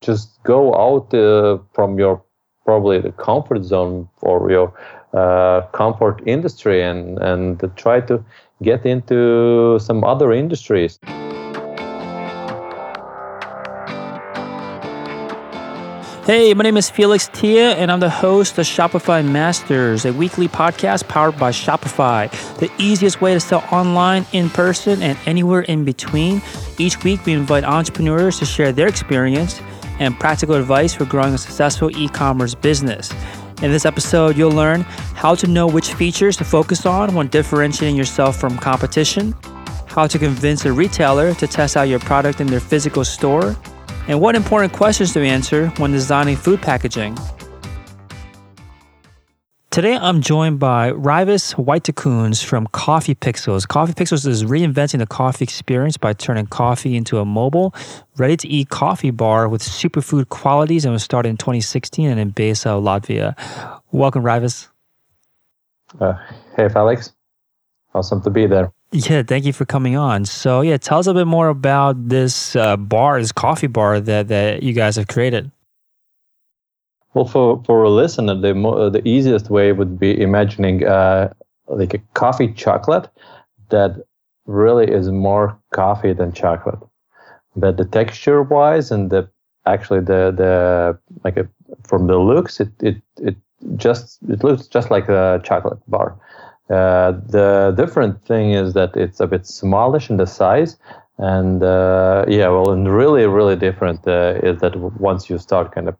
just go out uh, from your probably the comfort zone or your uh, comfort industry and and try to get into some other industries. Hey, my name is Felix Thea, and I'm the host of Shopify Masters, a weekly podcast powered by Shopify, the easiest way to sell online, in person, and anywhere in between. Each week, we invite entrepreneurs to share their experience and practical advice for growing a successful e commerce business. In this episode, you'll learn how to know which features to focus on when differentiating yourself from competition, how to convince a retailer to test out your product in their physical store and what important questions to answer when designing food packaging. Today, I'm joined by Raivis Vaitekūns from Coffee Pixels. Coffee Pixels is reinventing the coffee experience by turning coffee into a mobile, ready to eat coffee bar with superfood qualities and was started in 2016 and in Besa, Latvia. Welcome, Raivis. Uh, hey, Felix. Awesome to be there. Yeah, thank you for coming on. So, yeah, tell us a bit more about this uh, bar, this coffee bar that, that you guys have created. Well, for, for a listener, the, mo- the easiest way would be imagining uh, like a coffee chocolate that really is more coffee than chocolate. But the texture wise and the actually the the like a, from the looks, it, it it just it looks just like a chocolate bar. Uh, the different thing is that it's a bit smallish in the size, and uh, yeah, well, and really, really different uh, is that once you start kind of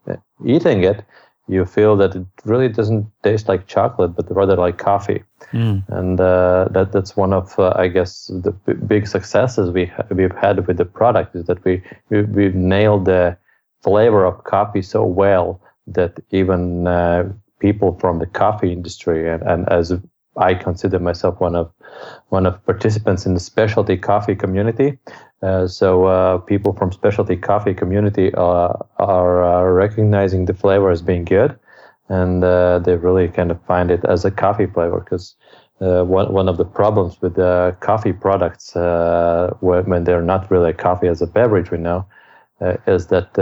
eating it, you feel that it really doesn't taste like chocolate, but rather like coffee. Mm. And uh, that that's one of, uh, I guess, the b- big successes we ha- we've had with the product is that we, we we've nailed the flavor of coffee so well that even uh, people from the coffee industry and, and as I consider myself one of one of participants in the specialty coffee community. Uh, so uh, people from specialty coffee community uh, are uh, recognizing the flavor as being good, and uh, they really kind of find it as a coffee flavor because. Uh, one one of the problems with the coffee products when, when they're not really coffee as a beverage we know is that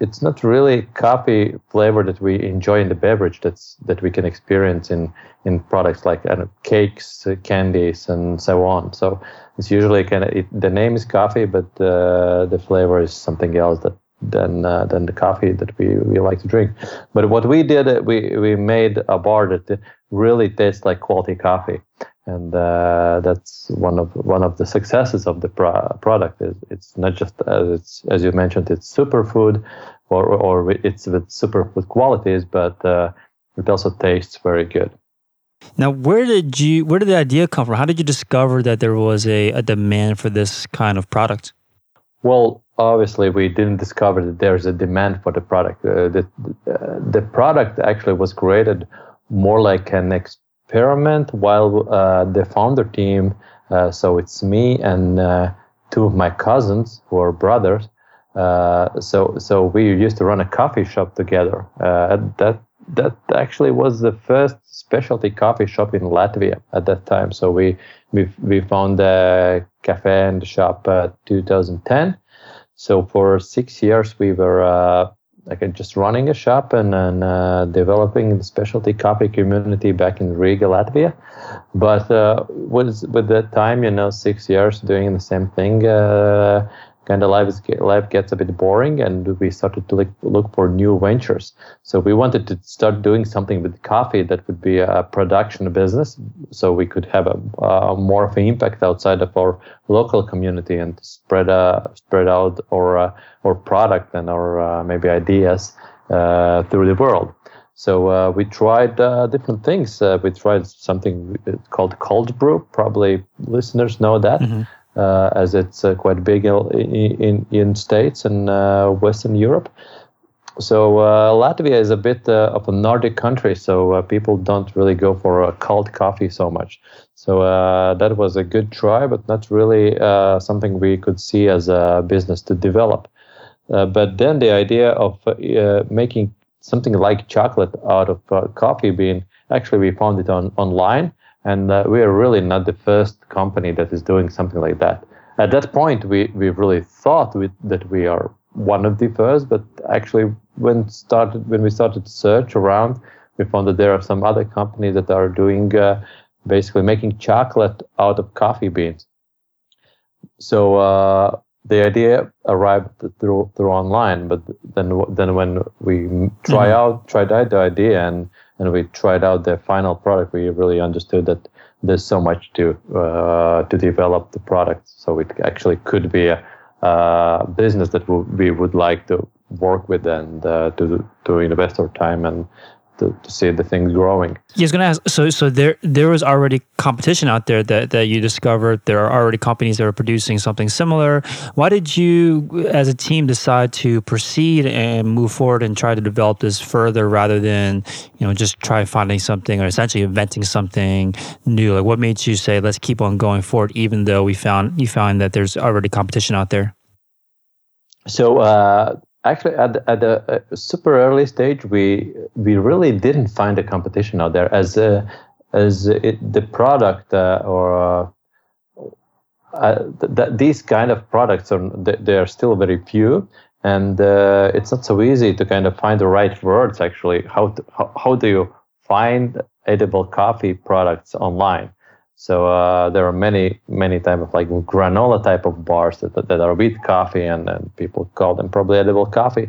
it's not really coffee flavor that we enjoy in the beverage that's that we can experience in in products like know, cakes uh, candies and so on. So it's usually kind of it, the name is coffee but uh, the flavor is something else that than uh, than the coffee that we, we like to drink. But what we did uh, we we made a bar that really tastes like quality coffee. And uh, that's one of one of the successes of the pro- product is it's not just as it's as you mentioned it's superfood or or it's with superfood qualities but uh, it also tastes very good. Now where did you where did the idea come from? How did you discover that there was a, a demand for this kind of product? Well obviously we didn't discover that there's a demand for the product. Uh, the, uh, the product actually was created more like an experiment while uh, the founder team, uh, so it's me and uh, two of my cousins who are brothers. Uh, so so we used to run a coffee shop together. Uh, that that actually was the first specialty coffee shop in Latvia at that time. So we we we found a cafe and shop 2010. So for six years we were like just running a shop and, and uh, developing the specialty coffee community back in Riga, Latvia. But uh, with with that time, you know, six years doing the same thing, uh, kind of life life gets a bit boring, and we started to look, for new ventures. So we wanted to start doing something with coffee that would be a production business, so we could have a, a more of an impact outside of our local community and spread uh, spread out our uh, our product and our uh, maybe ideas uh, through the world. So uh, we tried uh, different things. Uh, we tried something called cold brew. Probably listeners know that. Mm-hmm uh, as it's uh, quite big in, in, in states and uh, Western Europe. So uh, Latvia is a bit uh, of a Nordic country, so people don't really go for a cold coffee so much. So that was a good try, but not really something we could see as a business to develop. but then the idea of making something like chocolate out of coffee bean, actually we found it on online and uh, we are really not the first company that is doing something like that. At that point, we, we really thought we, that we are one of the first, but actually, when started when we started to search around, we found that there are some other companies that are doing uh, basically making chocolate out of coffee beans. So uh, the idea arrived through through online, but then then when we try mm-hmm. out tried out the idea and and we tried out the final product, we really understood that there's so much to uh, to develop the product. So it actually could be a, a business that we would like to work with and uh, to to invest our time and to, to see the things growing. Yeah, I was going to ask. So, so there there was already competition out there that, that you discovered. There are already companies that are producing something similar. Why did you, as a team, decide to proceed and move forward and try to develop this further rather than you know just try finding something or essentially inventing something new? Like, what made you say, let's keep on going forward, even though we found you found that there's already competition out there? So. Uh, actually at the, at the uh, super early stage we we really didn't find a competition out there as uh, as it, the product uh, or uh, uh, th- th- these kind of products are they are still very few. And uh, it's not so easy to kind of find the right words actually. How to, how, how do you find edible coffee products online so uh, there are many, many type of like granola type of bars that, that are with coffee, and, and people call them probably edible coffee.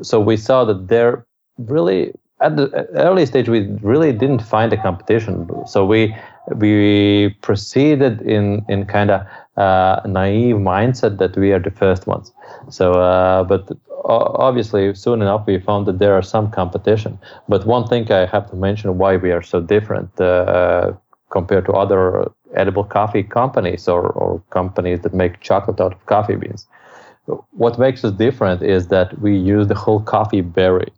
So we saw that there really at the early stage we really didn't find a competition. So we we proceeded in in kind of uh, naive mindset that we are the first ones. So, uh, but obviously, soon enough, we found that there are some competition. But one thing I have to mention why we are so different. Compared to other edible coffee companies or, or companies that make chocolate out of coffee beans. What makes us different is that we use the whole coffee berry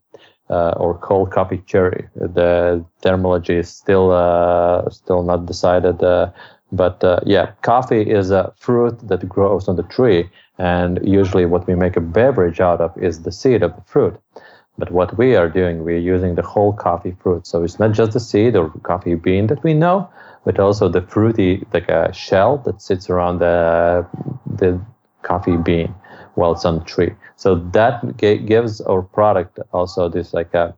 uh, or whole coffee cherry. The terminology is still uh, still not decided, uh, but uh, yeah, coffee is a fruit that grows on the tree, and usually what we make a beverage out of is the seed of the fruit. But what we are doing, we're using the whole coffee fruit. So it's not just the seed or coffee bean that we know, but also the fruity, like a shell that sits around the, the coffee bean while it's on the tree. So that g- gives our product also this like a,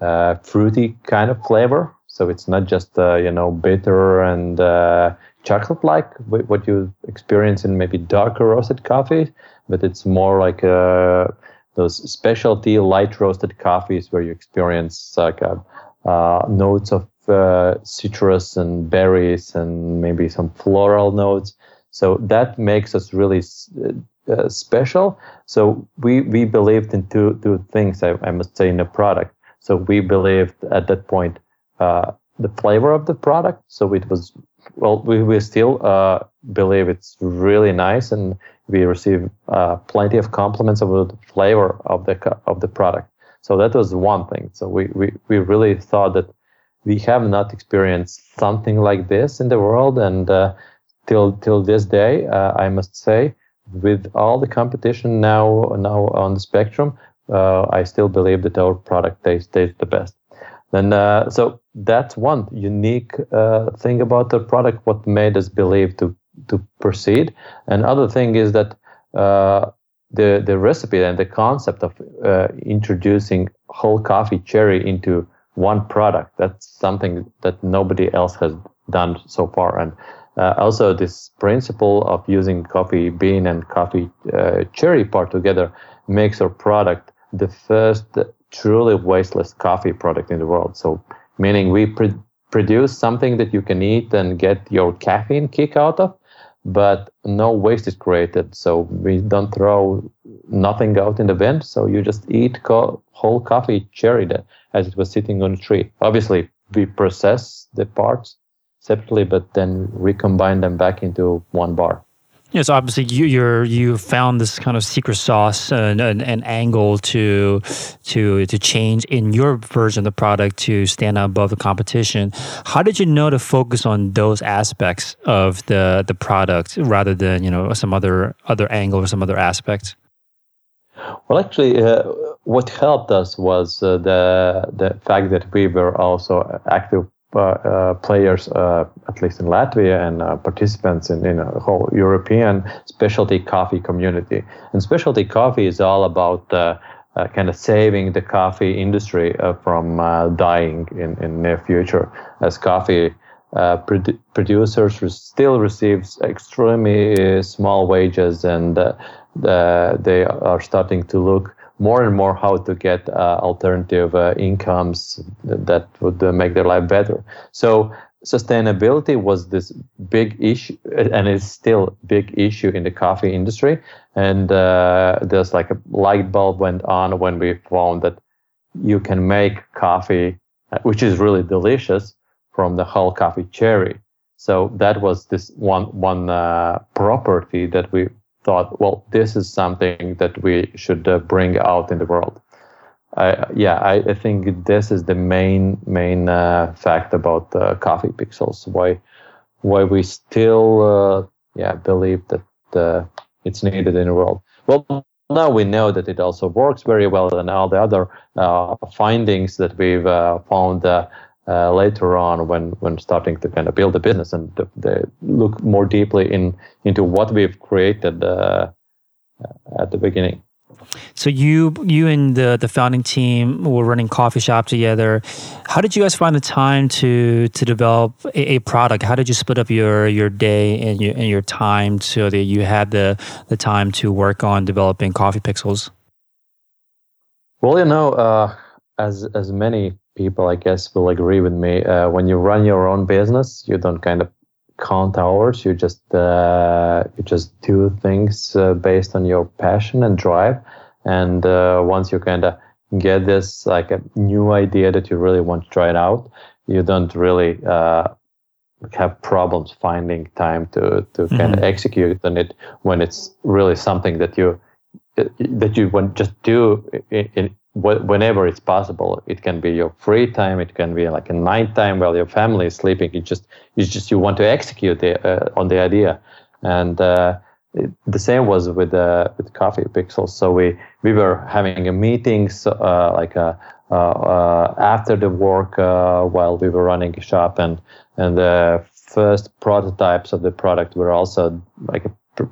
a, fruity kind of flavor. So it's not just, uh, you know, bitter and uh, chocolate-like, what you experience in maybe darker roasted coffee, but it's more like uh, those specialty light roasted coffees where you experience like a, uh, notes of uh, citrus and berries and maybe some floral notes. So that makes us really uh, uh, special. So we we believed in two two things. I, I must say in the product. So we believed at that point uh, the flavor of the product. So it was well, we, we still uh, believe it's really nice, and we receive uh, plenty of compliments about the flavor of the of the product. So that was one thing. So we, we, we really thought that we have not experienced something like this in the world, and uh, till till this day, uh, I must say, with all the competition now now on the spectrum, uh, I still believe that our product tastes, the best. and uh, so that's one unique uh, thing about the product. What made us believe to to proceed, and other thing is that uh, the the recipe and the concept of introducing whole coffee cherry into one product. That's something that nobody else has done so far. And uh, also this principle of using coffee bean and coffee uh, cherry part together makes our product the first truly wasteless coffee product in the world. So meaning we pr- produce something that you can eat and get your caffeine kick out of but no waste is created. So we don't throw nothing out in the bin. So you just eat co- whole coffee cherry that, as it was sitting on a tree. Obviously, we process the parts separately, but then recombine them back into one bar. Yes, obviously you you're you found this kind of secret sauce uh, and an, an, angle to to to change in your version of the product to stand out above the competition. How did you know to focus on those aspects of the the product rather than you know some other other angle or some other aspect? Well, actually, uh, what helped us was uh, the the fact that we were also active uh, uh, players, uh, at least in Latvia, and participants in, in a whole European specialty coffee community. And specialty coffee is all about uh, kind of saving the coffee industry uh, from uh, dying in in near future, as coffee uh, produ- producers still receives extremely small wages, and uh, the, they are starting to look more and more how to get uh, alternative incomes that would make their life better. So sustainability was this big issue and it's still big issue in the coffee industry and uh, there's like a light bulb went on when we found that you can make coffee uh, which is really delicious from the whole coffee cherry so that was this one one uh, property that we thought well this is something that we should uh, bring out in the world I, yeah, I, I, think this is the main main uh, fact about uh, coffee pixels. Why why we still uh, yeah believe that uh, it's needed in the world. Well, now we know that it also works very well, and all the other uh, findings that we've uh, later on when when starting to kind of build a business and the, the look more deeply in into what we've created at the beginning. So you you and the the founding team were running coffee shop together. How did you guys find the time to to develop a, a, product? How did you split up your your day and your and your time so that you had the the time to work on developing coffee pixels? Well, you know, uh, as as many people, I guess, will agree with me. Uh, when you run your own business, you don't kind of count hours. You just uh, you just do things uh, based on your passion and drive. And uh, once you kind of get this like a new idea that you really want to try it out, you don't really uh, have problems finding time to to mm-hmm. kind of execute on it when it's really something that you that you want just do in, in whenever it's possible. It can be your free time. It can be like a night time while your family is sleeping. It just it's just you want to execute the, uh, on the idea, and uh, it, the same was with uh, with Coffee Pixels. So we we were having a meetings uh, like a, uh, uh, after the work while we were running a shop, and and the first prototypes of the product were also like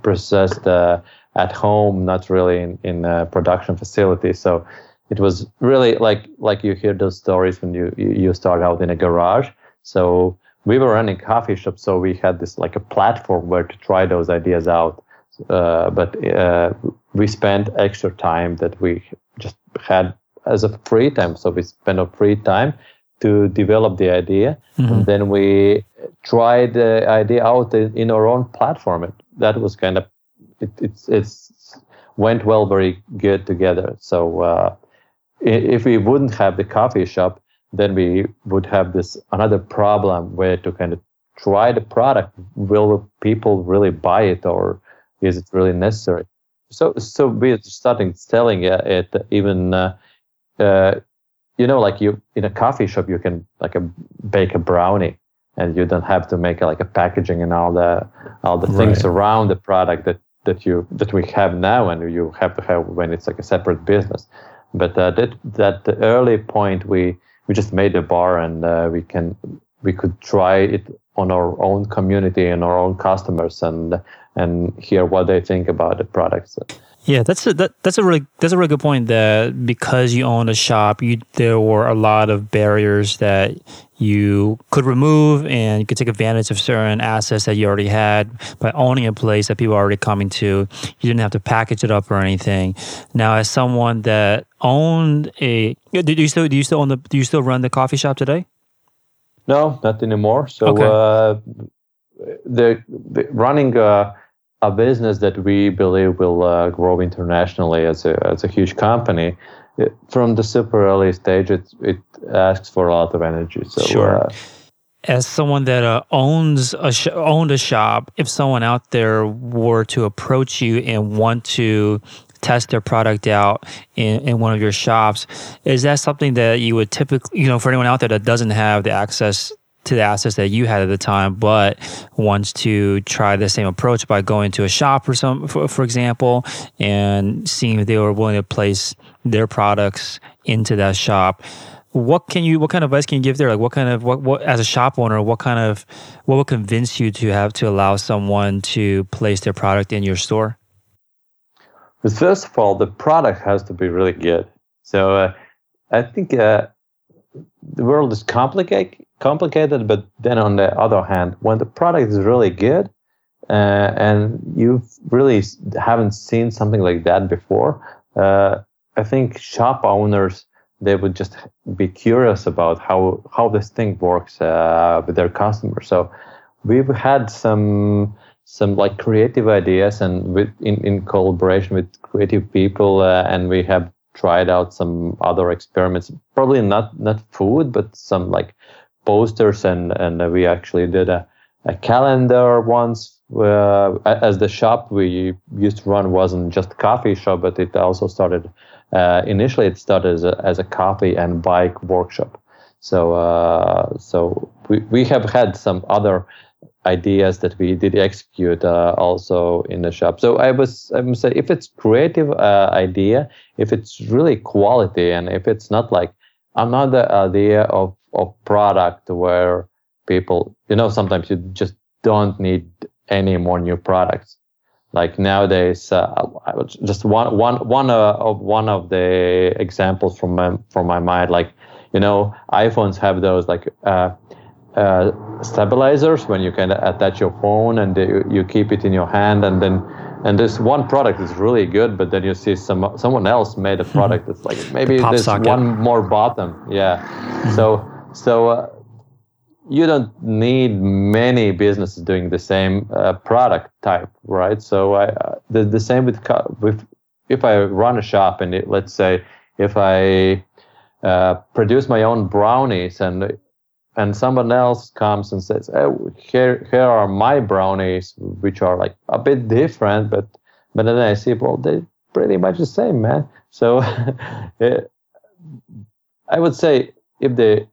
processed at home, not really in in a production facility. So it was really like like you hear those stories when you you start out in a garage. So we were running coffee shops, so we had this like a platform where to try those ideas out. Uh, but uh, we spent extra time that we just had as a free time. So we spent our free time to develop the idea, mm-hmm. and then we tried the idea out in our own platform. It, that was kind of it, it's it's went well, very good together. So. Uh, if we wouldn't have the coffee shop, then we would have this another problem where to kind of try the product. Will people really buy it, or is it really necessary? So, so we're starting selling it even, uh, uh, you know, like you in a coffee shop, you can like a, bake a brownie, and you don't have to make a, like a packaging and all the all the right. things around the product that that you that we have now, and you have to have when it's like a separate business. But uh, that that the early point, we we just made a bar, and uh, we can we could try it on our own community and our own customers, and and hear what they think about the products. Yeah, that's a that, that's a really that's a really good point. That because you own a shop, you there were a lot of barriers that you could remove, and you could take advantage of certain assets that you already had by owning a place that people are already coming to. You didn't have to package it up or anything. Now, as someone that owned a, do you still do you still own the do you still run the coffee shop today? No, not anymore. So okay. uh, the, the running. Uh, a business that we believe will uh, grow internationally as a as a huge company. It, from the super early stage, it it asks for a lot of energy. So, sure. Uh, as someone that uh, owns a sh- owned a shop, if someone out there were to approach you and want to test their product out in, in one of your shops, is that something that you would typically, you know, for anyone out there that doesn't have the access to the assets that you had at the time, but wants to try the same approach by going to a shop or some, for, for example, and seeing if they were willing to place their products into that shop. What can you? What kind of advice can you give there? Like, what kind of what? What as a shop owner, what kind of what would convince you to have to allow someone to place their product in your store? But first of all, the product has to be really good. So uh, I think uh, the world is complicated, complicated. But then on the other hand, when the product is really good, uh, and you really haven't seen something like that before, uh, I think shop owners they would just be curious about how how this thing works uh, with their customers. So we've had some some like creative ideas and with in, in collaboration with creative people uh, and we have tried out some other experiments probably not not food but some like posters and and we actually did a, a calendar once uh, as the shop we used to run wasn't just coffee shop but it also started uh, initially it started as a, as a coffee and bike workshop so uh, so we, we have had some other ideas that we did execute uh, also in the shop. So I was I would say if it's creative uh, idea, if it's really quality, and if it's not like another idea of of product where people you know sometimes you just don't need any more new products. Like nowadays, uh, just one one one uh, of one of the examples from my from my mind, like you know, iPhones have those like uh, uh, stabilizers when you can attach your phone and you, you keep it in your hand and then and this one product is really good but then you see some someone else made a product that's like maybe the there's socket. one more bottom yeah so so uh, you don't need many businesses doing the same uh, product type right so I, uh, the, the same with with if i run a shop and it, let's say if i uh, produce my own brownies and and someone else comes and says, oh, here, here are my brownies, which are like a bit different, but, but then I see, well, they're pretty much the same, man. So I would say if the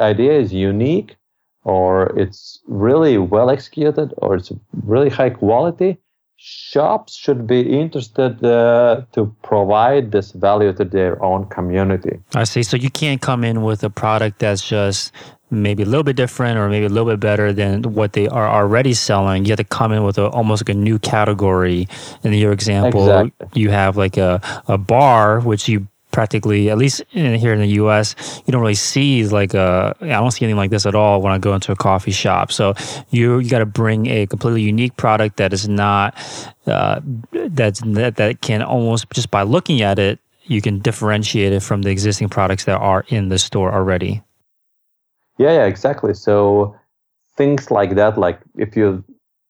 idea is unique or it's really well executed or it's really high quality, shops should be interested uh, to provide this value to their own community. I see. So you can't come in with a product that's just maybe a little bit different or maybe a little bit better than what they are already selling. You have to come in with a, almost like a new category. In your example, exactly. you have like a, a bar, which you practically, at least in, here in the U.S., you don't really see like a. I don't see anything like this at all when I go into a coffee shop. So you you got to bring a completely unique product that is not uh, that's that that can almost just by looking at it, you can differentiate it from the existing products that are in the store already. Yeah, yeah, exactly. So things like that, like if you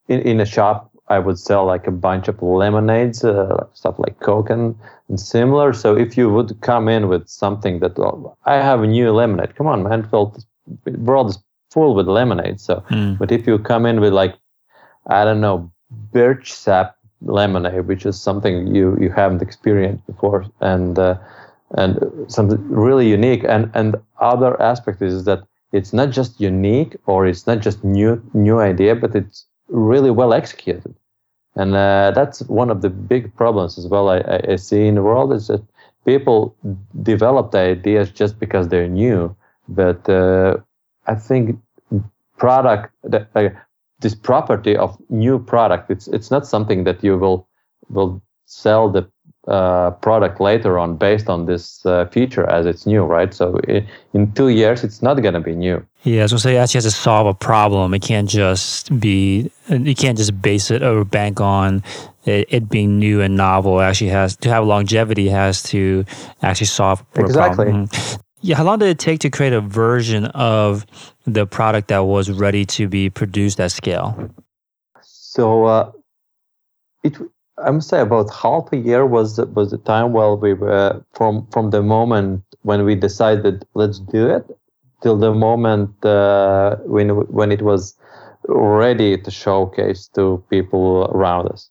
in, in a shop, I would sell like a bunch of lemonades, uh, stuff like Coke and, and similar. So if you would come in with something that well, I have a new lemonade, come on, man, the world is full with lemonade. So, mm. but if you come in with like, I don't know, birch sap lemonade, which is something you you haven't experienced before, and uh, and something really unique, and and other aspect is that it's not just unique or it's not just new new idea, but it's really well executed. And uh, that's one of the big problems as well I, I, see in the world is that people develop the ideas just because they're new. But uh, I think product, that, uh, this property of new product, it's it's not something that you will will sell the uh, product later on based on this uh, feature as it's new, right? So in two years, it's not going to be new. Yeah, so say it actually has to solve a problem. It can't just be, you can't just base it or bank on it, it being new and novel. It actually has to have longevity, has to actually solve exactly. a problem. Exactly. Yeah, how long did it take to create a version of the product that was ready to be produced at scale? So uh, it I must say about half a year was was the time while we were from from the moment when we decided let's do it till the moment uh, when when it was ready to showcase to people around us.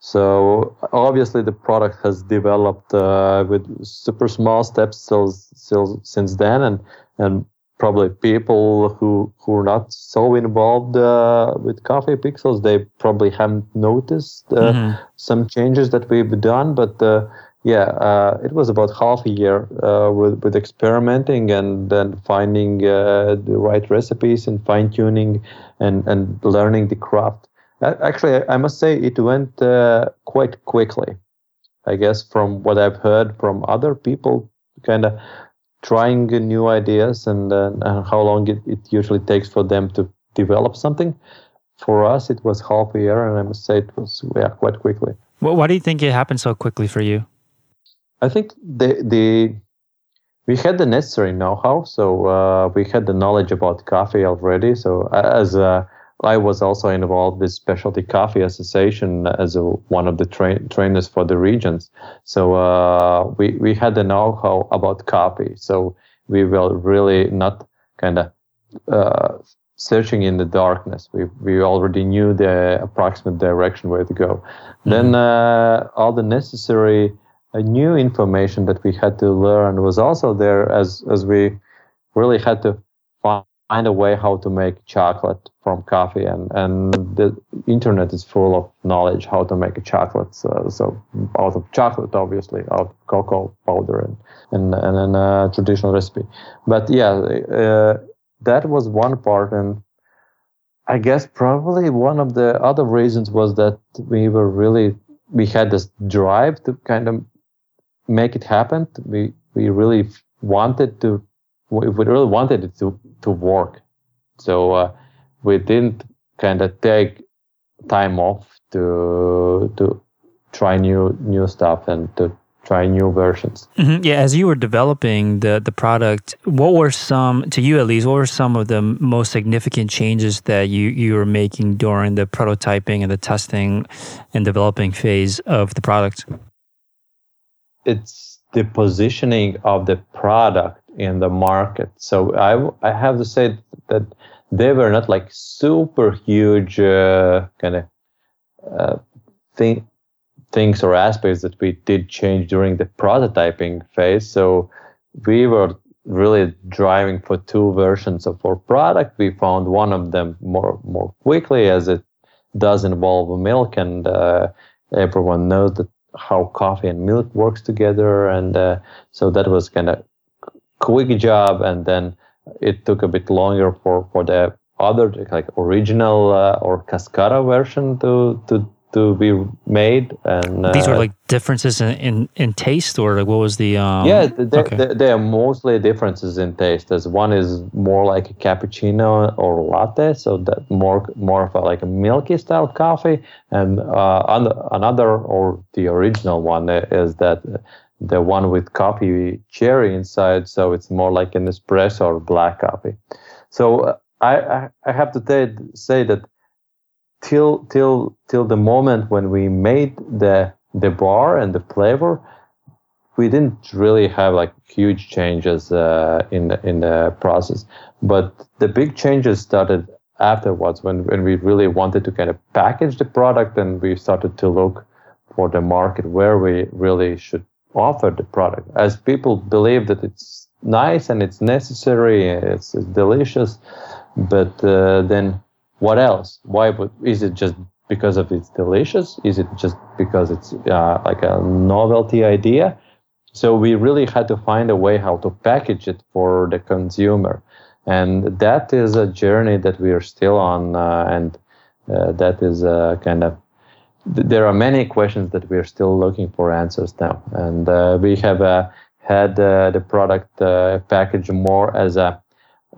So obviously the product has developed uh, with super small steps still, still since then, and and probably people who who are not so involved uh, with coffee pixels they probably haven't noticed uh, mm-hmm. some changes that we've done but uh, yeah uh, it was about half a year uh, with with experimenting and then finding uh, the right recipes and fine tuning and and learning the craft actually i must say it went quite quickly I guess from what I've heard from other people, kind of trying new ideas and, uh, and how long it, it usually takes for them to develop something. For us, it was half a year, and I must say it was yeah, quite quickly. Well, why do you think it happened so quickly for you? I think the the we had the necessary know-how, so uh, we had the knowledge about coffee already. So as a I was also involved with Specialty Coffee Association as a, one of the tra- trainers for the regions. So uh, we we had the know-how about coffee. So we were really not kind of uh, searching in the darkness. We we already knew the approximate direction where to go. Mm-hmm. Then uh, all the necessary uh, new information that we had to learn was also there as as we really had to find a way how to make chocolate from coffee and and the internet is full of knowledge how to make a chocolate so, so out of chocolate obviously out of cocoa powder and and and, and a traditional recipe. But yeah uh, that was one part and i guess probably one of the other reasons was that we were really we had this drive to kind of make it happen. We we really wanted to we really wanted it to to work. So uh, we didn't kind of take time off to to try new new stuff and to try new versions. Mm-hmm. Yeah, as you were developing the the product, what were some to you at least? What were some of the most significant changes that you you were making during the prototyping and the testing and developing phase of the product? It's the positioning of the product in the market. So I, I have to say that they were not like super huge uh, kind of uh, thing, things or aspects that we did change during the prototyping phase. So we were really driving for two versions of our product. We found one of them more more quickly as it does involve milk, and uh, everyone knows that how coffee and milk works together, and uh, so that was kind of quick job, and then it took a bit longer for for the other like original uh, or Cascara version to to to be made and uh, these were like differences in, in, in taste or like what was the um, yeah they, okay. they, they, are mostly differences in taste as one is more like a cappuccino or latte so that more more of a like a milky style coffee and uh, another or the original one is that the one with coffee cherry inside, so it's more like an espresso or black coffee. So uh, I, I have to t- say that till till till the moment when we made the the bar and the flavor, we didn't really have like huge changes uh, in the, in the process. But the big changes started afterwards when when we really wanted to kind of package the product and we started to look for the market where we really should offer the product. As people believe that it's nice and it's necessary it's, it's delicious but uh, then what else? Why would is it just because of it's delicious? Is it just because it's uh, like a novelty idea? So we really had to find a way how to package it for the consumer. And that is a journey that we are still on uh, and uh, that is a kind of there are many questions that we're still looking for answers now, and uh, we have uh, had uh, the product uh, packaged more as a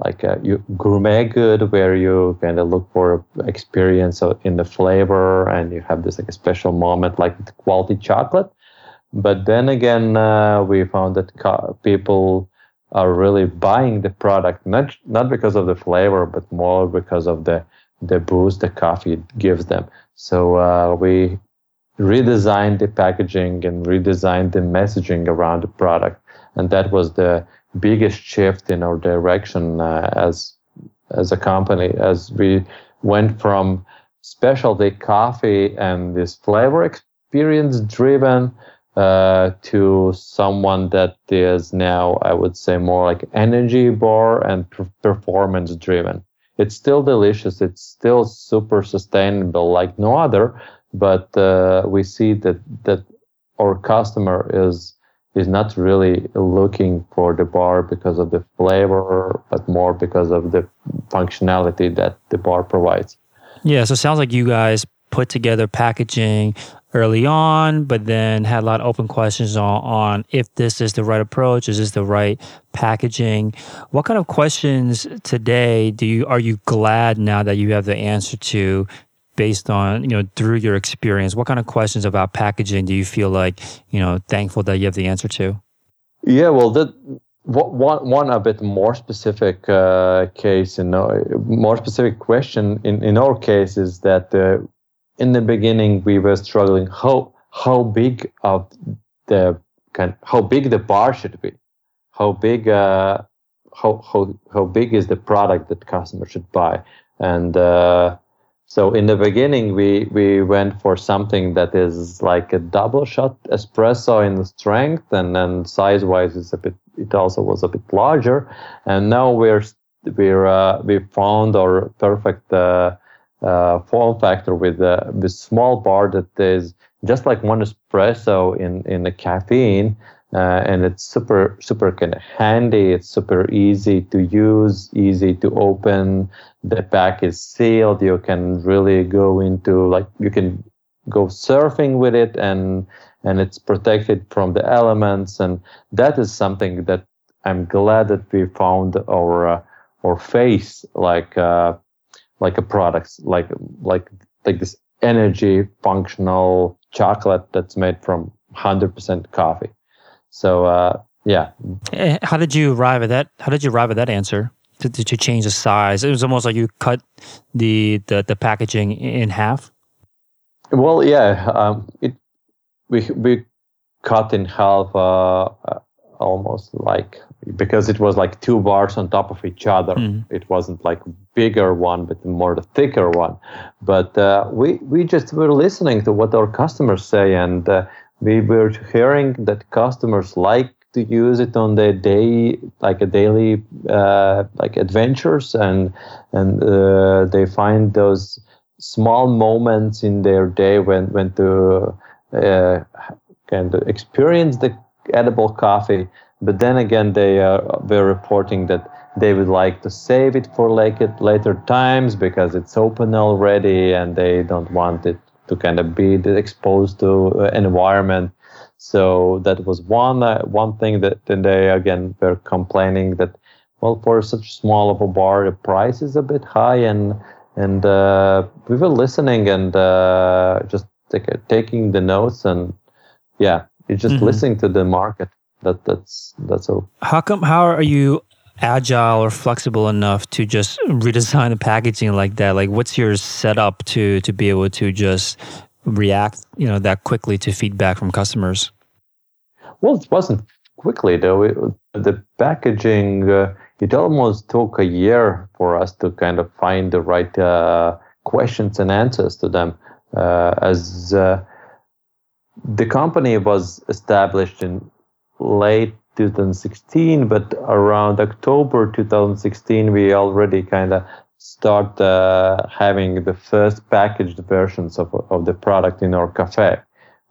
like a gourmet good, where you kind of look for experience in the flavor, and you have this like a special moment, like quality chocolate. But then again, uh, we found that co- people are really buying the product not not because of the flavor, but more because of the the boost the coffee gives them. So uh, we redesigned the packaging and redesigned the messaging around the product, and that was the biggest shift in our direction uh, as as a company as we went from specialty coffee and this flavor experience driven uh, to someone that is now, I would say, more like energy bar and performance driven it's still delicious. It's still super sustainable like no other. But uh, we see that that our customer is is not really looking for the bar because of the flavor, but more because of the functionality that the bar provides. Yeah, so it sounds like you guys put together packaging early on, but then had a lot of open questions on, on if this is the right approach, is this the right packaging? What kind of questions today do you are you glad now that you have the answer to based on you know through your experience what kind of questions about packaging do you feel like you know thankful that you have the answer to yeah well that one one a bit more specific uh, case in uh, more specific question in in our case is that uh, in the beginning we were struggling how how big of the kind how big the bar should be how big uh, how how how big is the product that customer should buy and uh, so in the beginning, we we went for something that is like a double shot espresso in strength, and then size wise, is a bit. It also was a bit larger, and now we're we're uh, we found our perfect uh, uh, form factor with a with small bar that is just like one espresso in in the caffeine, uh, and it's super super kind of handy. It's super easy to use, easy to open. The pack is sealed. You can really go into like you can go surfing with it, and and it's protected from the elements. And that is something that I'm glad that we found our uh, our face like uh, like a product like like like this energy functional chocolate that's made from 100% coffee. So uh, yeah. Eh, how did you arrive at that? How did you arrive at that answer? To, to, to change the size, it was almost like you cut the the, the packaging in half. Well, yeah, um, it we we cut in half uh, uh, almost like because it was like two bars on top of each other. Mm. It wasn't like bigger one, but more the thicker one. But uh, we we just were listening to what our customers say, and uh, we were hearing that customers like to use it on their day like a daily uh, like adventures and and uh, they find those small moments in their day when when to uh, kind of experience the edible coffee but then again they are were reporting that they would like to save it for like it later times because it's open already and they don't want it to kind of be exposed to uh, environment. So that was one uh, one thing that then they again were complaining that well for such small of a bar the price is a bit high and and uh, we were listening and uh, just take, taking the notes and yeah you just mm-hmm. listening to the market that that's that's all. How come? How are you agile or flexible enough to just redesign the packaging like that? Like, what's your setup to to be able to just react, you know, that quickly to feedback from customers? Well, it wasn't quickly though. It, the packaging uh, it almost took a year for us to kind of find the right uh, questions and answers to them, uh, as uh, the company was established in late 2016, but around October 2016, we already kind of start uh, having the first packaged versions of, of the product in our cafe.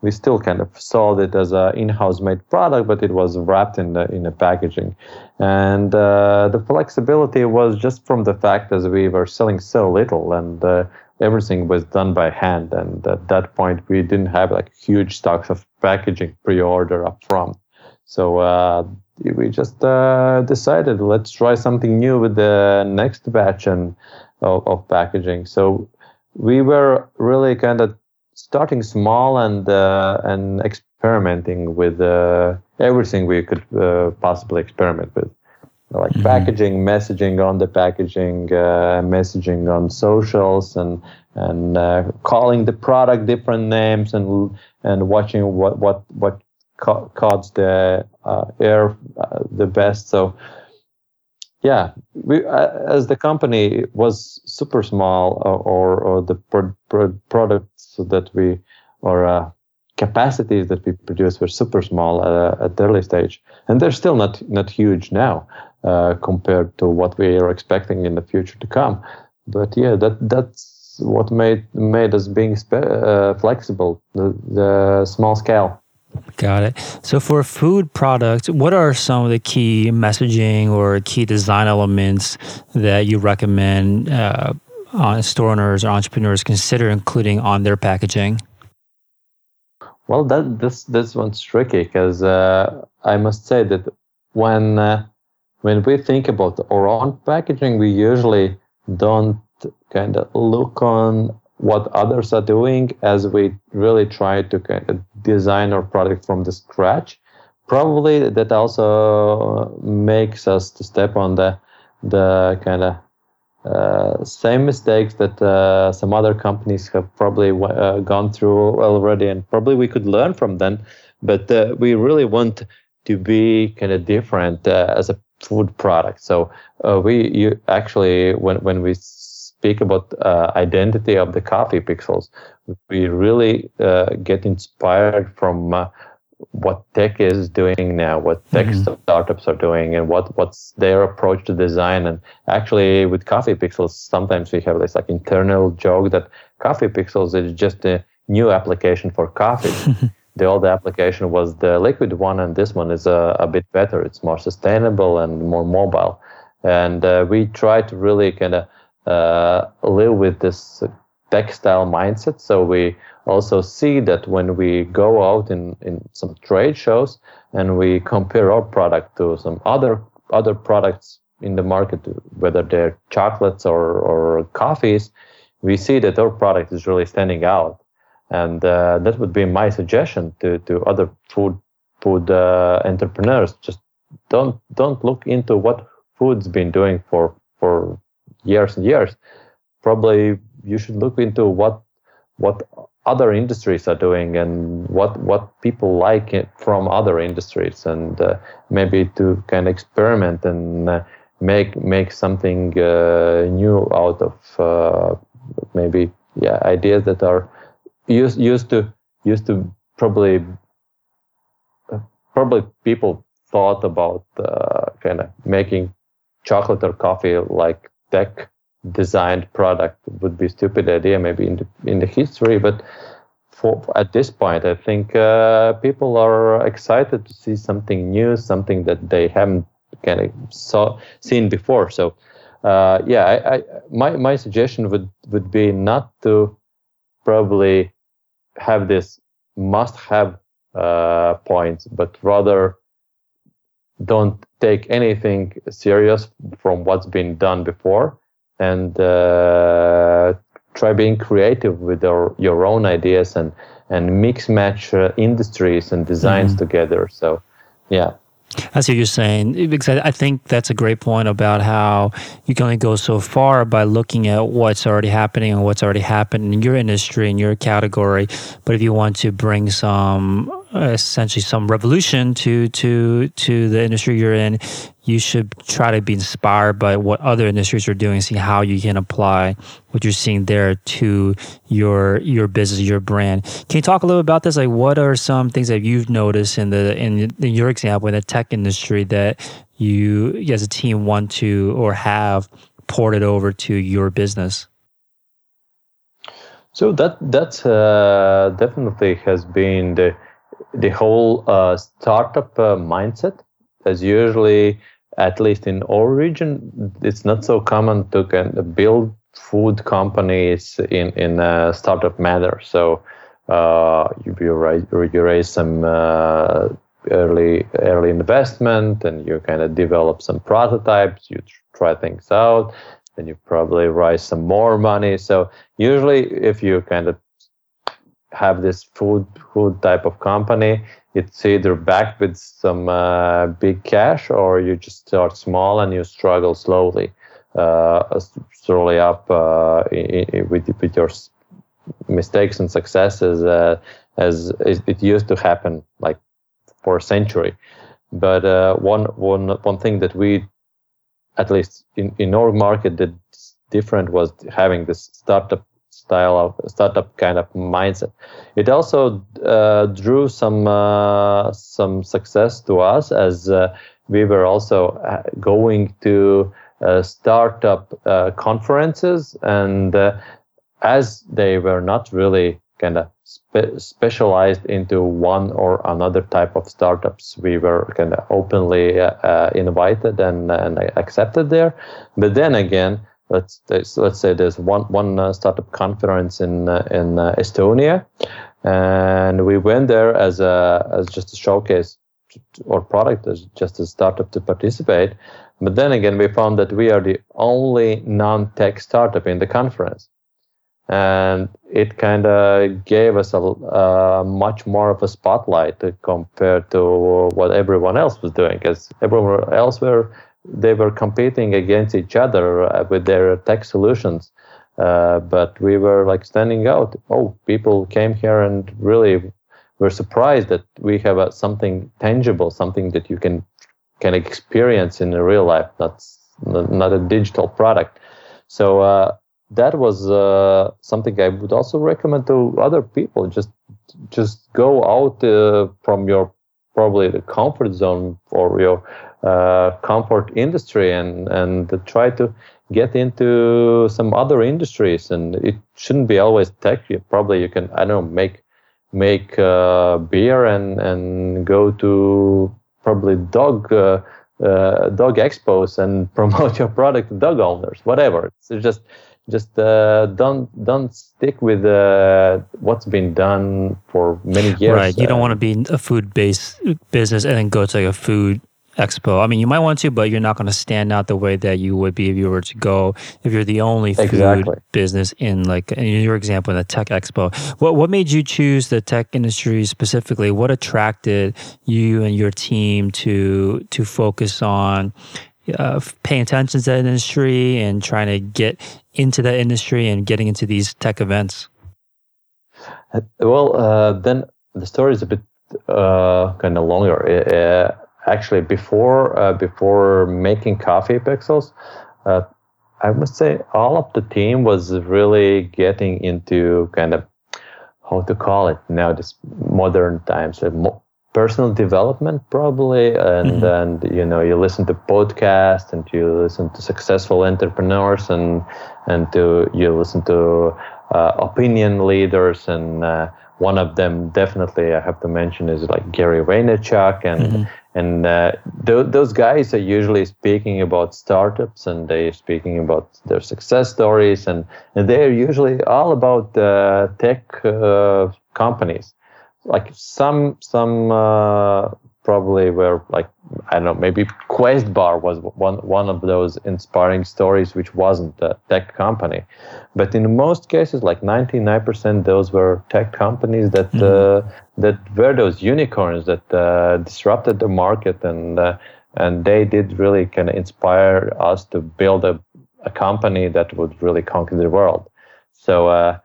We still kind of sold it as an in-house made product, but it was wrapped in the in the packaging, and uh, the flexibility was just from the fact that we were selling so little, and uh, everything was done by hand. And at that point, we didn't have like huge stocks of packaging pre-order up front. So uh, we just uh, decided let's try something new with the next batch and of, of packaging. So we were really kind of starting small and uh, and experimenting with uh, everything we could uh, possibly experiment with, like mm-hmm. packaging, messaging on the packaging, uh, messaging on socials, and and calling the product different names and and watching what what what ca- caught the uh, air uh, the best. So yeah, we uh, as the company was super small, or or the pro- pro- products that we or capacities that we produce were super small uh, at the early stage, and they're still not not huge now uh, compared to what we are expecting in the future to come. But yeah, that that's what made made us being spe- uh, flexible, the, the small scale. Got it. So for food products, what are some of the key messaging or key design elements that you recommend uh, store owners or entrepreneurs consider including on their packaging? Well, that this this one's tricky because uh, I must say that when uh, when we think about our own packaging, we usually don't kind of look on what others are doing as we really try to of design our product from the scratch. Probably that also makes us to step on the the kind of uh, same mistakes that uh, some other companies have probably uh, gone through already, and probably we could learn from them. But uh, we really want to be kind of different uh, as a food product. So uh, we you actually when when we speak about identity of the coffee pixels, we really get inspired from what tech is doing now, what tech mm-hmm. startups are doing, and what what's their approach to design. And actually, with Coffee Pixels, sometimes we have this like internal joke that Coffee Pixels is just a new application for coffee. the old application was the liquid one, and this one is a, a bit better. It's more sustainable and more mobile. And uh, we try to really kind of uh, live with this textile mindset. So we also see that when we go out in, in some trade shows and we compare our product to some other other products in the market, whether they're chocolates or, or coffees, we see that our product is really standing out. And uh, that would be my suggestion to, to other food food uh, entrepreneurs. Just don't don't look into what food's been doing for for years and years. Probably you should look into what what other industries are doing and what what people like from other industries and uh, maybe to kind of experiment and uh, make make something uh, new out of uh, maybe yeah ideas that are used used to used to probably uh, probably people thought about uh, kind of making chocolate or coffee like tech designed product would be a stupid idea maybe in the in the history but for at this point i think uh, people are excited to see something new something that they haven't kind of saw seen before. So uh, yeah I, I, my my suggestion would would be not to probably have this must have uh, points but rather don't take anything serious from what's been done before and uh, try being creative with our, your own ideas and and mix match uh, industries and designs mm-hmm. together so yeah I see what you're saying because I think that's a great point about how you can only go so far by looking at what's already happening and what's already happened in your industry in your category. But if you want to bring some essentially some revolution to to to the industry you're in, you should try to be inspired by what other industries are doing, see how you can apply what you're seeing there to your your business, your brand. Can you talk a little about this? Like, what are some things that you've noticed in the in, in your example in the tech industry that you as a team want to or have ported over to your business? So that that uh, definitely has been the the whole uh, startup uh, mindset. As usually, at least in our region, it's not so common to build food companies in in a startup manner. So uh, you, you raise you raise some uh, early early investment, and you kind of develop some prototypes. You try things out, then you probably raise some more money. So usually, if you kind of have this food food type of company, it's either backed with some uh, big cash or you just start small and you struggle slowly, uh, slowly up uh, with with your mistakes and successes uh, as it used to happen like for a century. But uh, one one one thing that we, at least in in our market, did different was having this startup style of startup kind of mindset. It also uh, drew some uh, some success to us as uh, we were also uh, going to uh, startup uh, conferences, and as they were not really kind of spe- specialized into one or another type of startups, we were kind of openly invited and, and accepted there. But then again, let's let's say there's one one uh, startup conference in uh, in uh, Estonia, and we went there as a as just a showcase or product as just a startup to participate. But then again, we found that we are the only non-tech startup in the conference, and it kind of gave us a much more of a spotlight compared to what everyone else was doing, because everyone else were they were competing against each other uh, with their tech solutions. Uh, but we were like standing out. Oh, people came here and really were surprised that we have a, something tangible, something that you can can experience in real life, not not a digital product. So uh, that was uh, something I would also recommend to other people. Just just go out uh, from your probably the comfort zone or your uh, comfort industry and and try to get into some other industries. And it shouldn't be always tech. You probably you can i don't know make make uh, beer and and go to probably dog uh, uh dog expos and promote your product to dog owners whatever. It's just just uh, don't don't stick with uh, what's been done for many years. Right. You don't want to be a food based business and then go to like a food expo. I mean, you might want to, but you're not going to stand out the way that you would be if you were to go if you're the only food exactly. business in like in your example in the tech expo. What what made you choose the tech industry specifically? What attracted you and your team to to focus on uh, paying attention to that industry and trying to get into that industry and getting into these tech events? Uh, well, uh, then the story is a bit uh, kind of longer. Uh, actually before uh, before making coffee pixels i must say all of the team was really getting into kind of how to call it now this modern times uh, personal development probably and mm-hmm. and you know you listen to podcasts and you listen to successful entrepreneurs and and to you listen to uh, opinion leaders and uh, one of them definitely I have to mention is like Gary Vaynerchuk and mm-hmm. and uh, th- those guys are usually speaking about startups and they're speaking about their success stories and, and they're usually all about uh, tech uh, companies like some some uh, probably were like I don't know maybe Quest Bar was one one of those inspiring stories which wasn't a tech company, but in most cases like 99% those were tech companies that mm-hmm. uh, that were those unicorns that uh, disrupted the market and uh, and they did really kind of inspire us to build a, a company that would really conquer the world. So uh,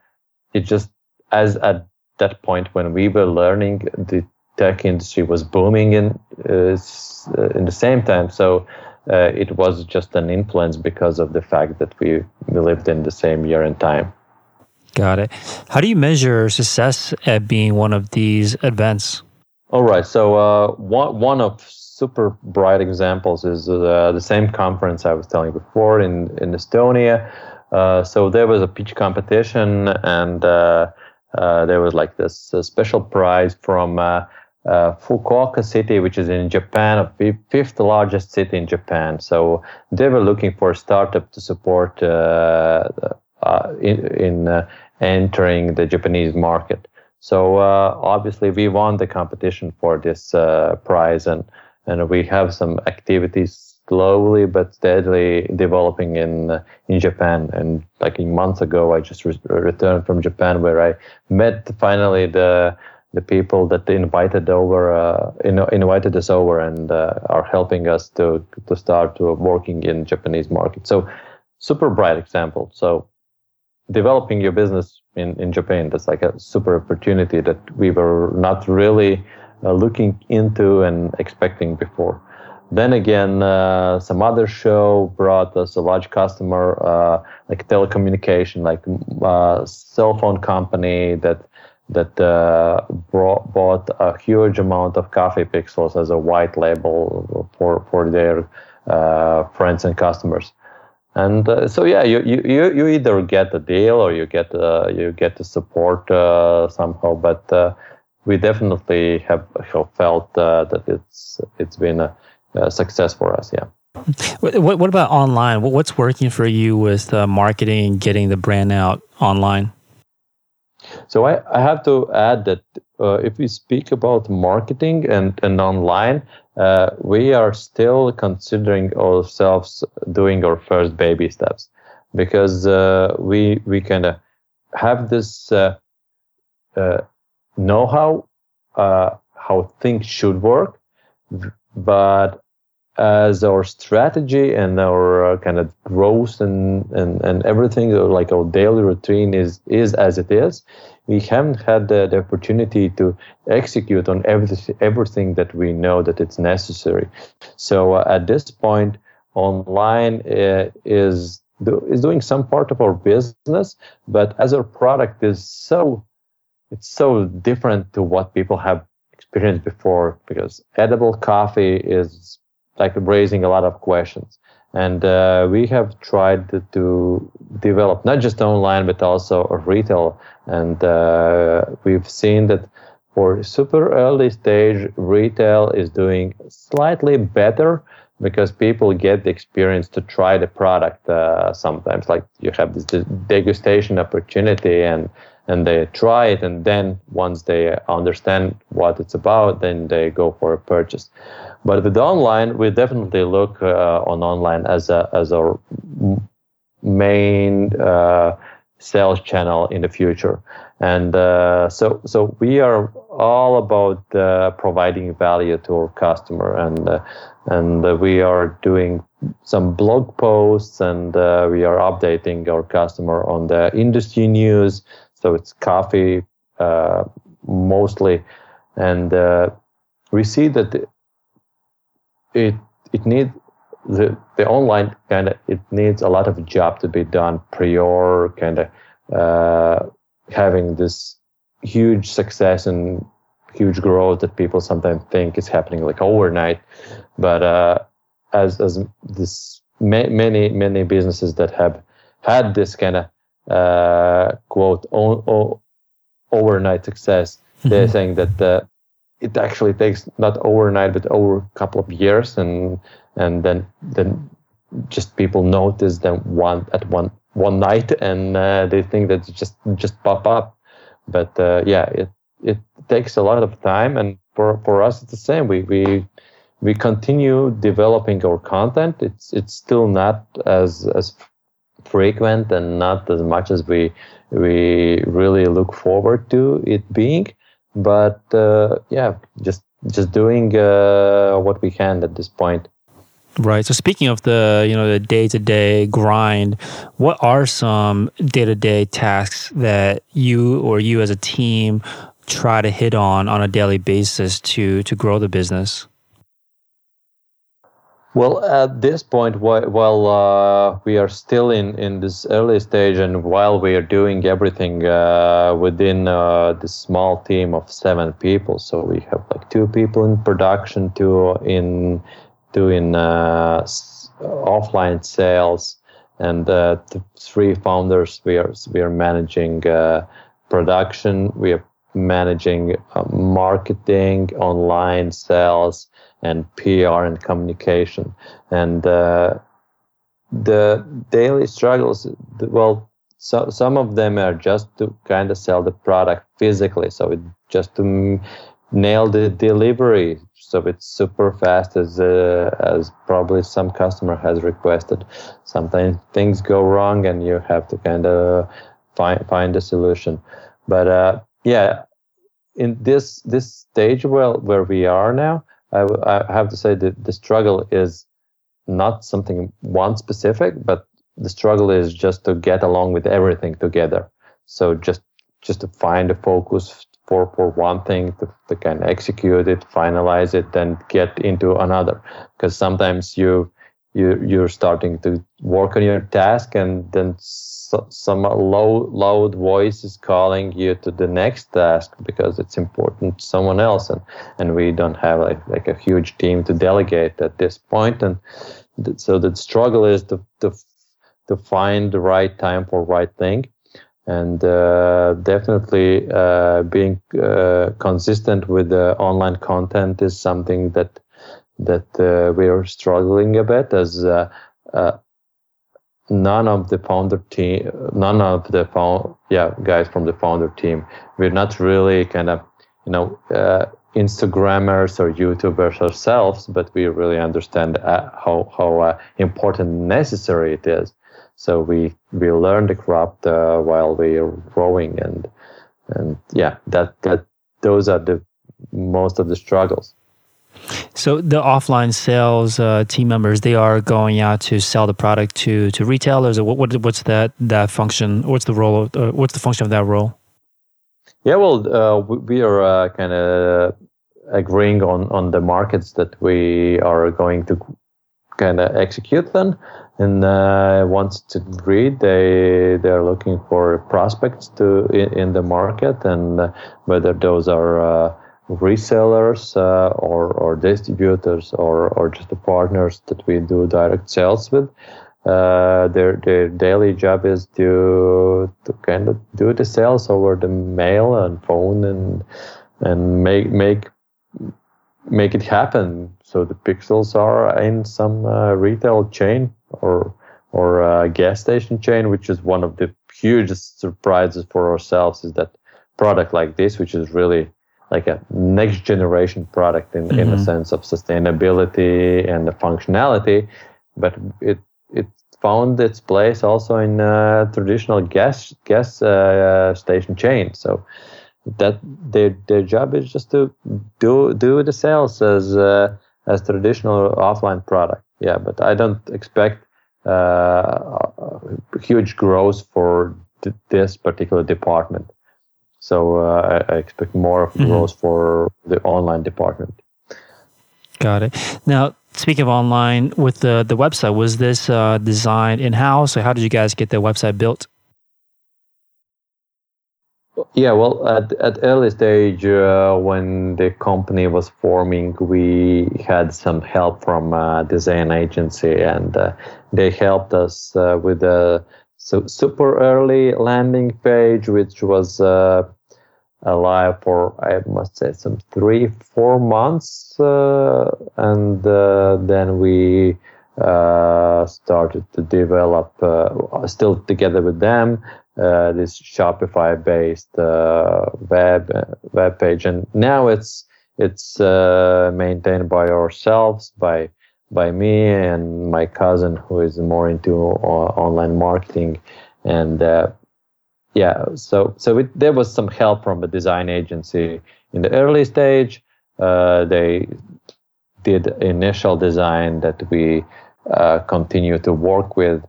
it just as at that point when we were learning the tech industry was booming in uh, uh, in the same time. So uh, it was just an influence because of the fact that we, we lived in the same year and time. Got it. How do you measure success at being one of these events? All right. So uh, one one of super bright examples is uh, the same conference I was telling you before in in Estonia. Uh, so there was a pitch competition, and there was like this special prize from uh, Fukuoka city, which is in Japan, the fifth largest city in Japan. So they were looking for a startup to support uh, uh, in, in uh, entering the Japanese market. So uh, obviously we won the competition for this uh, prize, and and we have some activities slowly but steadily developing in in Japan. And like a month ago, I just re- returned from Japan, where I met finally the the people that invited over uh, invited us over and uh, are helping us to to start working in Japanese market. So super bright example. So developing your business in, in Japan, that's like a super opportunity that we were not really uh, looking into and expecting before. Then again, uh, some other show brought us a large customer, uh, like telecommunication, like uh, cell phone company that that uh, brought, bought a huge amount of coffee pixels as a white label for for their uh, friends and customers. And uh, so yeah, you, you you either get a deal or you get uh, you get the support uh, somehow. But uh, we definitely have, have felt that it's it's been a, a, success for us. Yeah. What, what about online? What's working for you with uh, marketing, getting the brand out online? So I, I have to add that uh, if we speak about marketing and, and online, uh, we are still considering ourselves doing our first baby steps because uh, we we kind of have this uh, uh, know-how uh, how things should work, but as our strategy and our uh, kind of growth and, and, and everything like our daily routine is is as it is we haven't had the, the opportunity to execute on everything everything that we know that it's necessary. So uh, at this point online uh, is do, is doing some part of our business but as our product is so it's so different to what people have experienced before because edible coffee is like raising a lot of questions. And uh, we have tried to develop not just online but also retail. And uh, we've seen that for super early stage, retail is doing slightly better because people get the experience to try the product uh, sometimes. Like you have this degustation opportunity and and they try it and then once they understand what it's about then they go for a purchase. But with online we definitely look uh, on online as a as our main uh, sales channel in the future. And uh, so so we are all about uh, providing value to our customer. And uh, and we are doing some blog posts and uh, we are updating our customer on the industry news. So it's coffee uh, mostly, and uh, we see that it it needs the the online kind of it needs a lot of job to be done. Prior kind of uh, having this huge success and huge growth that people sometimes think is happening like overnight but uh, as as this many many businesses that have had this kind of uh, quote o- o- overnight success. Mm-hmm. They're saying that uh, it actually takes not overnight but over a couple of years, and and then then just people notice them one at one one night, and uh, they think that it just just pop up. But uh, yeah, it it takes a lot of time, and for for us it's the same. We we we continue developing our content. It's it's still not as as frequent and not as much as we we really look forward to it being. But uh, yeah, just just doing uh, what we can at this point. Right. So speaking of the you know the day to day grind, what are some day to day tasks that you or you as a team try to hit on on a daily basis to to grow the business? Well, at this point, while uh, we are still in, in this early stage, and while we are doing everything uh, within uh, this small team of seven people, so we have like two people in production, two in in uh, offline sales, and uh, three founders. We are we are managing uh, production. We are managing marketing, online sales and PR and communication. And uh, the daily struggles, well, so, some of them are just to kind of sell the product physically. So it just to nail the delivery so it's super fast as uh, as probably some customer has requested sometimes things go wrong and you have to kind of find find a solution but uh, yeah in this this stage well where we are now I, I have to say that the struggle is not something one specific, but the struggle is just to get along with everything together. So just just to find a focus for for one thing to, to kind of execute it, finalize it, then get into another. Because sometimes you you you're starting to work on your task and then so, some low loud voice is calling you to the next task because it's important to someone else. And and we don't have like, like a huge team to delegate at this point. And th- so the struggle is to to to find the right time for right thing. And uh, definitely uh, being uh, consistent with the online content is something that that uh, we are struggling a bit as uh, uh, none of the founder team, none of the found, yeah guys from the founder team, we're not really kind of you know uh, Instagrammers or YouTubers ourselves, but we really understand uh, how how uh, important and necessary it is. So we we learn the craft uh, while we are growing, and and yeah, that that those are the most of the struggles. So the offline sales uh, team members, they are going out to sell the product to to retailers. What, what what's that that function? What's the role? Of, uh, what's the function of that role? Yeah, well, uh, we are uh, kind of agreeing on on the markets that we are going to kind of execute them. And uh, once it's agreed, they they are looking for prospects to in, in the market, and uh, whether those are resellers uh, or or distributors or or just the partners that we do direct sales with. Uh, their their daily job is to to kind of do the sales over the mail and phone and and make make make it happen. So the pixels are in some uh, retail chain or or a gas station chain, which is one of the hugest surprises for ourselves. Is that product like this, which is really like a next generation product in, mm-hmm. in the mm-hmm. sense of sustainability and the functionality, but it it found its place also in uh, traditional gas gas uh, station chain. So that their their job is just to do do the sales as uh, as traditional offline product. Yeah, but I don't expect uh, huge growth for th- this particular department. So uh, I, I, expect more of mm-hmm. growth for the online department. Got it. Now, speaking of online, with the the website, was this uh, designed in house, or how did you guys get the website built? Yeah, well, at at early stage uh, when the company was forming, we had some help from a design agency, and uh, they helped us uh, with a so super early landing page, which was uh, alive for I must say some three four months, uh, and uh, then we uh, started to develop uh, still together with them uh, this Shopify based web web page, and now it's it's maintained by ourselves by by me and my cousin who is more into uh, online marketing. And uh, yeah so so it, there was some help from a design agency in the early stage. Uh, they did initial design that we uh, continue to work with.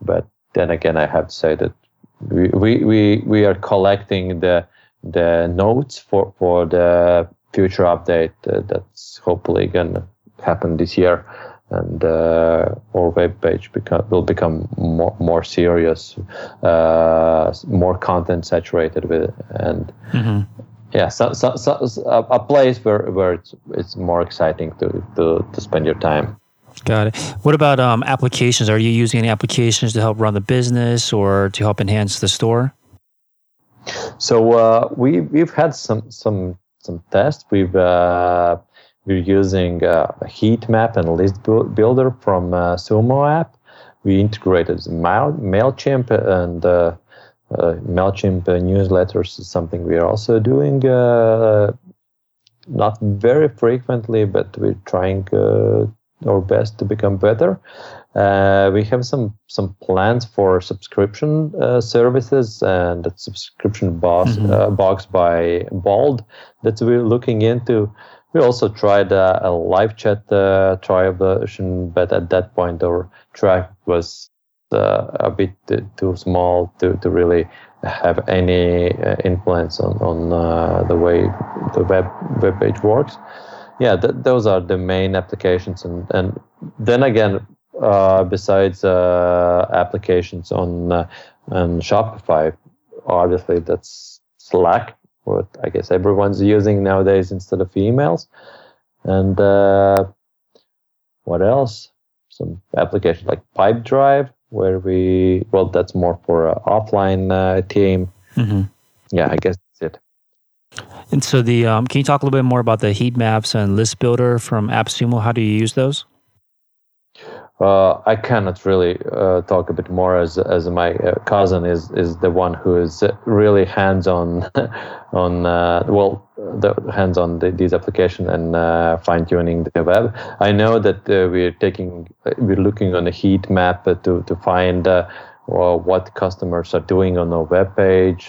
But then again i have to say that we we we, we are collecting the the notes for for the future update uh, that's hopefully gonna happen this year and uh, our web page become, will become more, more serious, uh, more content saturated with, and mm-hmm. yeah, so, so, so, a place where, where it's it's more exciting to, to, to spend your time. Got it. What about um, applications? Are you using any applications to help run the business or to help enhance the store? So uh, we we've had some some some tests. We've uh, we're using uh, a heat map and list builder from uh, Sumo app. We integrated MailChimp and uh, uh, MailChimp newsletters is something we are also doing uh, not very frequently, but we're trying uh, our best to become better. Uh, we have some some plans for subscription uh, services and subscription box mm-hmm. uh, box by Bold that we're looking into. We also tried uh, a live chat uh, trial version, but at that point our track was uh, a bit too small to, to really have any uh, influence on, on uh, the way the web web page works. Yeah, th- those are the main applications, and and then again, besides applications on on Shopify, obviously that's Slack what I guess everyone's using nowadays instead of emails. And uh, what else? Some applications like Pipedrive, where we well, that's more for an offline uh, team. Mm-hmm. Yeah, I guess that's it. And so the um, can you talk a little bit more about the heat maps and list builder from AppSumo? How do you use those? Uh, I cannot really uh, talk a bit more as as my uh, cousin is is the one who is really hands on on uh, well the hands on the, these applications and uh, fine tuning the web. I know that uh, we're taking we're looking on a heat map to to find what customers are doing on a web page.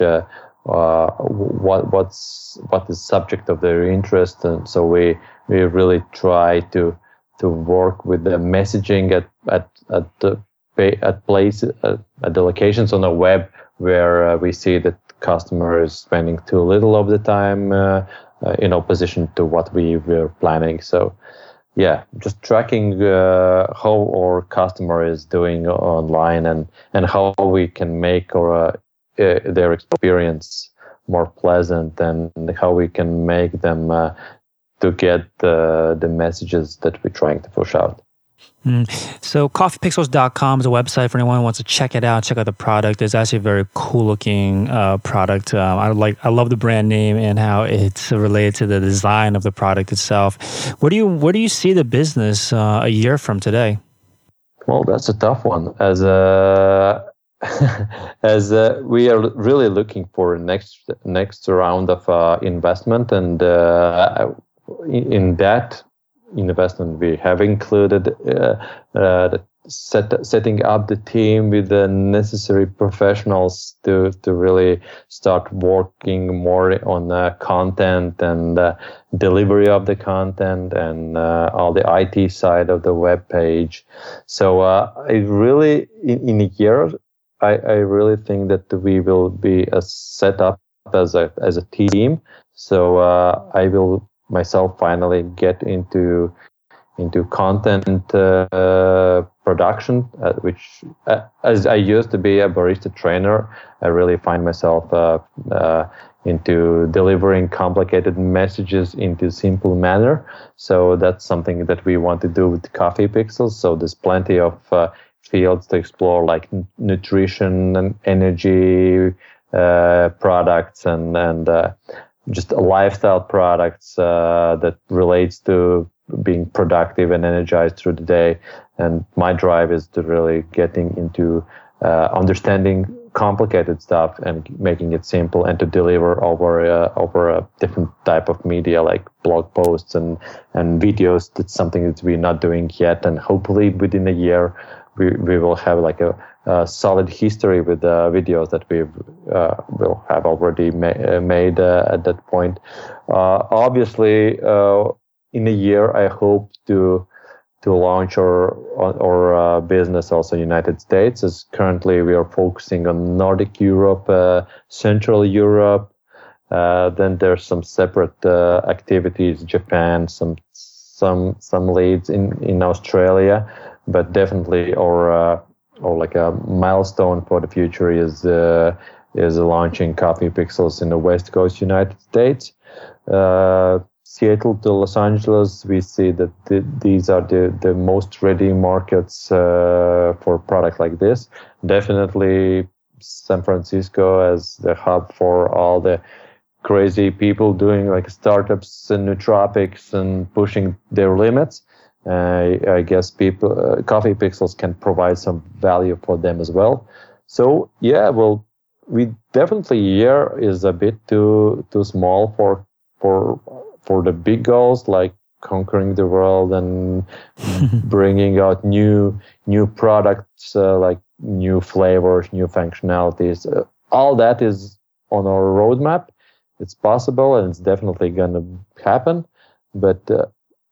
what what's what is subject of their interest and so we we really try to to work with the messaging at at at the at place at, at the locations on the web where uh, we see that customer is spending too little of the time uh, uh, in opposition to what we were planning. So yeah, just tracking uh, how our customer is doing online and and how we can make our uh, uh, their experience more pleasant and how we can make them to get the, the messages that we're trying to push out. Mm. So coffeepixels.com is a website for anyone who wants to check it out, check out the product. It's actually a very cool looking uh, product. Um, I like, I love the brand name and how it's related to the design of the product itself. Where do you, where do you see the business uh, a year from today? Well, that's a tough one. As a as uh, we are really looking for next next round of uh, investment, and uh, in that investment, we have included uh, uh, set, setting up the team with the necessary professionals to to really start working more on uh, content and uh, delivery of the content and uh, all the IT side of the web page. So uh, I really in, in a year, I, I really think that we will be set up as a as a team. So I will myself finally get into into content uh, production, uh, which uh, as I used to be a barista trainer, I really find myself uh, uh, into delivering complicated messages into simple manner. So that's something that we want to do with Coffee Pixels. So there's plenty of uh, fields to explore, like n- nutrition and energy products and and just a lifestyle products uh, that relates to being productive and energized through the day. And my drive is to really getting into uh, understanding complicated stuff and making it simple and to deliver over uh, over a different type of media like blog posts and and videos. That's something that we're not doing yet, and hopefully within a year we, we will have like a uh, solid history with the videos that we uh, will have already ma- uh, made uh, at that point. Uh, obviously, in a year, I hope to to launch our our business also in United States. As currently we are focusing on Nordic Europe, Central Europe. then there's some separate activities, Japan, some some some leads in in Australia, but definitely our or like a milestone for the future is uh, is launching Coffee Pixels in the West Coast United States. Uh, Seattle to Los Angeles, we see that the, these are the, the most ready markets uh, for product like this. Definitely San Francisco as the hub for all the crazy people doing like startups and nootropics and pushing their limits. Uh, I guess people uh, coffee pixels can provide some value for them as well. So yeah, well, we definitely year is a bit too too small for for for the big goals like conquering the world and bringing out new new products uh, like new flavors, new functionalities. Uh, all that is on our roadmap. It's possible and it's definitely going to happen. But uh,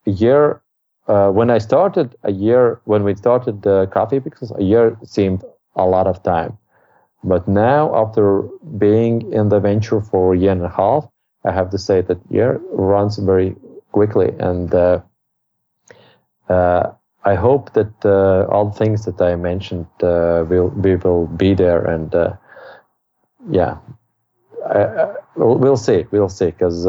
a year uh, when I started a year, when we started the Coffee Pixels, a year seemed a lot of time. But now, after being in the venture for a year and a half, I have to say that year runs very quickly. And uh, uh, I hope that uh, all the things that I mentioned uh, will we will be there. And uh, yeah, I, I, we'll, we'll see. We'll see because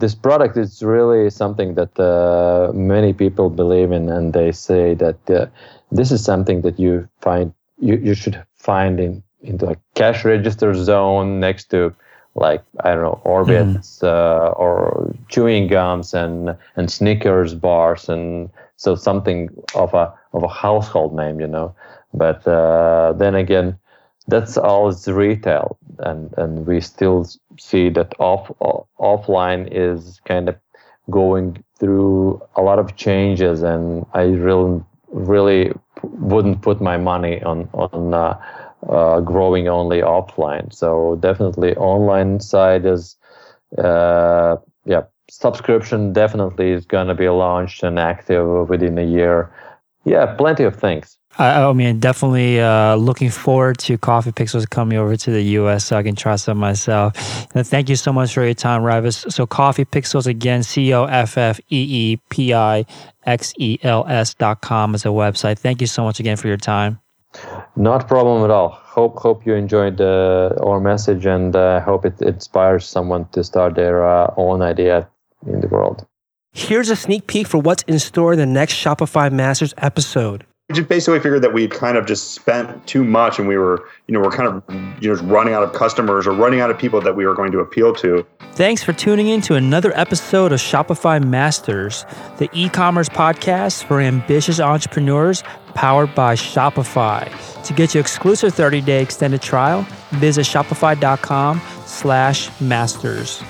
this product is really something that uh, many people believe in, and they say that uh, this is something that you find you, you should find in into a cash register zone next to like I don't know Orbits mm. uh, or chewing gums and and Snickers bars and so something of a of a household name, you know. But uh, then again, that's all retail, and and we still see that off offline is kind of going through a lot of changes, and I really really wouldn't put my money on on uh, uh, growing only offline. So definitely online side is uh, yeah subscription definitely is going to be launched and active within a year. Yeah, plenty of things. I, I mean, definitely uh, looking forward to Coffee Pixels coming over to the US so I can try some myself. And thank you so much for your time, Raivis. So, Coffee Pixels again, C O F F E E P I X E L S dot com is a website. Thank you so much again for your time. Not a problem at all. Hope hope you enjoyed uh, our message and uh, hope it inspires someone to start their uh, own idea in the world. Here's a sneak peek for what's in store in the next Shopify Masters episode we just basically figured that we kind of just spent too much and we were you know we're kind of you know just running out of customers or running out of people that we were going to appeal to. Thanks for tuning in to another episode of shopify masters the e-commerce podcast for ambitious entrepreneurs powered by shopify. To get your exclusive 30-day extended trial visit shopify.com slash masters